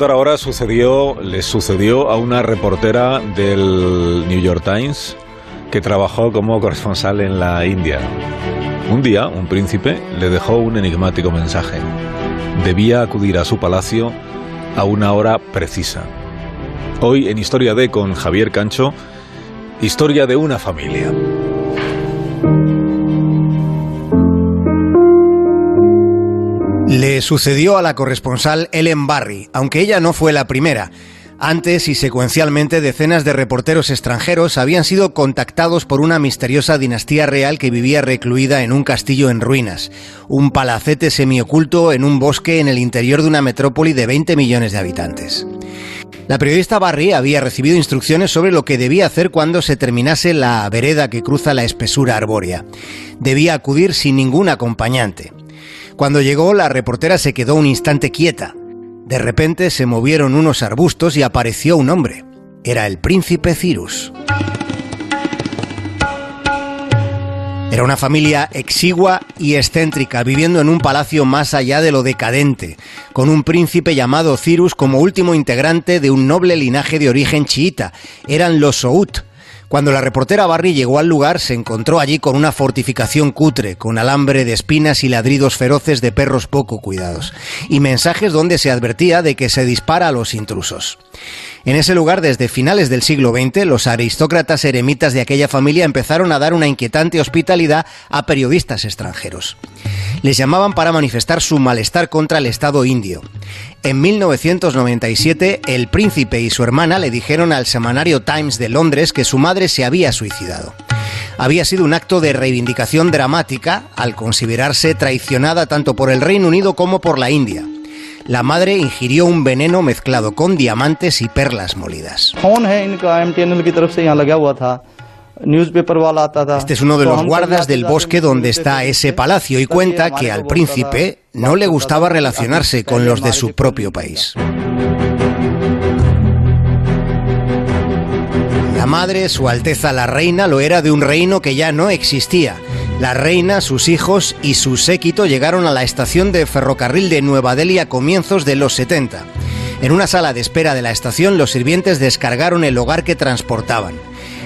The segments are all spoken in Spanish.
Ahora sucedió, le sucedió a una reportera del New York Times que trabajó como corresponsal en la India. Un día, un príncipe le dejó un enigmático mensaje. Debía acudir a su palacio a una hora precisa. Hoy en Historia de con Javier Cancho, historia de una familia. Sucedió a la corresponsal Ellen Barry, aunque ella no fue la primera. Antes y secuencialmente decenas de reporteros extranjeros habían sido contactados por una misteriosa dinastía real que vivía recluida en un castillo en ruinas, un palacete semioculto en un bosque en el interior de una metrópoli de 20 millones de habitantes. La periodista Barry había recibido instrucciones sobre lo que debía hacer cuando se terminase la vereda que cruza la espesura arbórea. Debía acudir sin ningún acompañante. Cuando llegó, la reportera se quedó un instante quieta. De repente se movieron unos arbustos y apareció un hombre. Era el príncipe Cyrus. Era una familia exigua y excéntrica, viviendo en un palacio más allá de lo decadente, con un príncipe llamado Cyrus como último integrante de un noble linaje de origen chiita. Eran los Sout, cuando la reportera Barry llegó al lugar, se encontró allí con una fortificación cutre, con alambre de espinas y ladridos feroces de perros poco cuidados, y mensajes donde se advertía de que se dispara a los intrusos. En ese lugar, desde finales del siglo XX, los aristócratas eremitas de aquella familia empezaron a dar una inquietante hospitalidad a periodistas extranjeros. Les llamaban para manifestar su malestar contra el Estado indio. En 1997, el príncipe y su hermana le dijeron al semanario Times de Londres que su madre se había suicidado. Había sido un acto de reivindicación dramática al considerarse traicionada tanto por el Reino Unido como por la India la madre ingirió un veneno mezclado con diamantes y perlas molidas. Este es uno de los guardas del bosque donde está ese palacio y cuenta que al príncipe no le gustaba relacionarse con los de su propio país. La madre, Su Alteza la Reina, lo era de un reino que ya no existía la reina, sus hijos y su séquito llegaron a la estación de ferrocarril de Nueva Delhi a comienzos de los 70. En una sala de espera de la estación, los sirvientes descargaron el hogar que transportaban.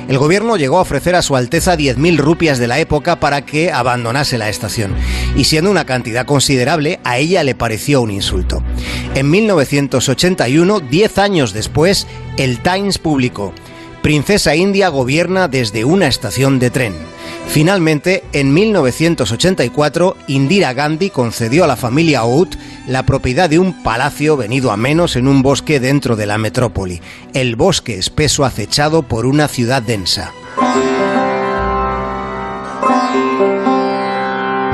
El gobierno llegó a ofrecer a Su Alteza 10.000 rupias de la época para que abandonase la estación, y siendo una cantidad considerable, a ella le pareció un insulto. En 1981, 10 años después, el Times publicó, Princesa India gobierna desde una estación de tren. Finalmente, en 1984, Indira Gandhi concedió a la familia Out la propiedad de un palacio venido a menos en un bosque dentro de la metrópoli, el bosque espeso acechado por una ciudad densa.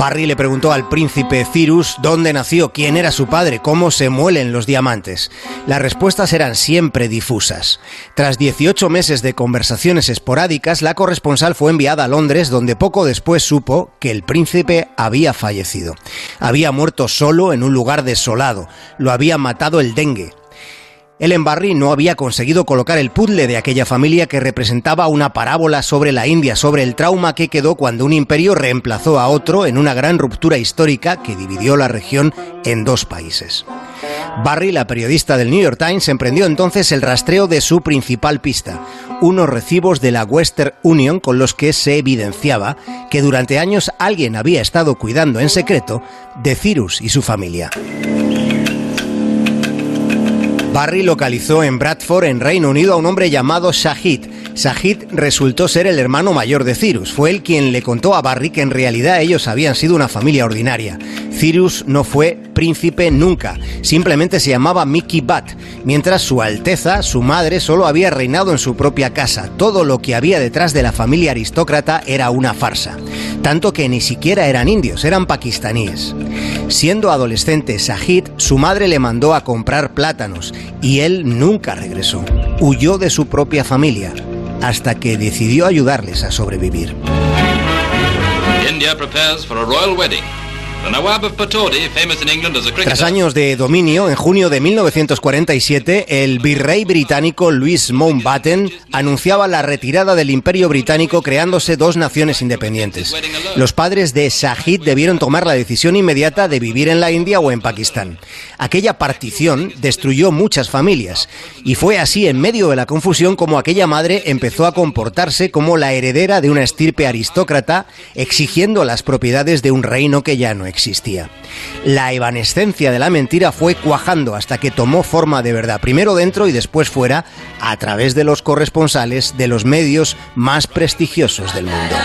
Barry le preguntó al príncipe Cyrus dónde nació, quién era su padre, cómo se muelen los diamantes. Las respuestas eran siempre difusas. Tras 18 meses de conversaciones esporádicas, la corresponsal fue enviada a Londres, donde poco después supo que el príncipe había fallecido. Había muerto solo en un lugar desolado. Lo había matado el dengue. Ellen Barry no había conseguido colocar el puzzle de aquella familia que representaba una parábola sobre la India, sobre el trauma que quedó cuando un imperio reemplazó a otro en una gran ruptura histórica que dividió la región en dos países. Barry, la periodista del New York Times, emprendió entonces el rastreo de su principal pista, unos recibos de la Western Union con los que se evidenciaba que durante años alguien había estado cuidando en secreto de Cyrus y su familia. Barry localizó en Bradford, en Reino Unido, a un hombre llamado Shahid. Shahid resultó ser el hermano mayor de Cyrus. Fue él quien le contó a Barry que en realidad ellos habían sido una familia ordinaria. Cyrus no fue príncipe nunca, simplemente se llamaba Mickey Bat, mientras su Alteza, su madre, solo había reinado en su propia casa. Todo lo que había detrás de la familia aristócrata era una farsa. Tanto que ni siquiera eran indios, eran pakistaníes. Siendo adolescente, Shahid, su madre le mandó a comprar plátanos y él nunca regresó. Huyó de su propia familia hasta que decidió ayudarles a sobrevivir. India prepares for a royal wedding Tras años de dominio, en junio de 1947, el virrey británico Louis Mountbatten anunciaba la retirada del Imperio Británico creándose dos naciones independientes. Los padres de Shahid debieron tomar la decisión inmediata de vivir en la India o en Pakistán. Aquella partición destruyó muchas familias y fue así en medio de la confusión como aquella madre empezó a comportarse como la heredera de una estirpe aristócrata exigiendo las propiedades de un reino que ya no existía. La evanescencia de la mentira fue cuajando hasta que tomó forma de verdad, primero dentro y después fuera, a través de los corresponsales de los medios más prestigiosos del mundo.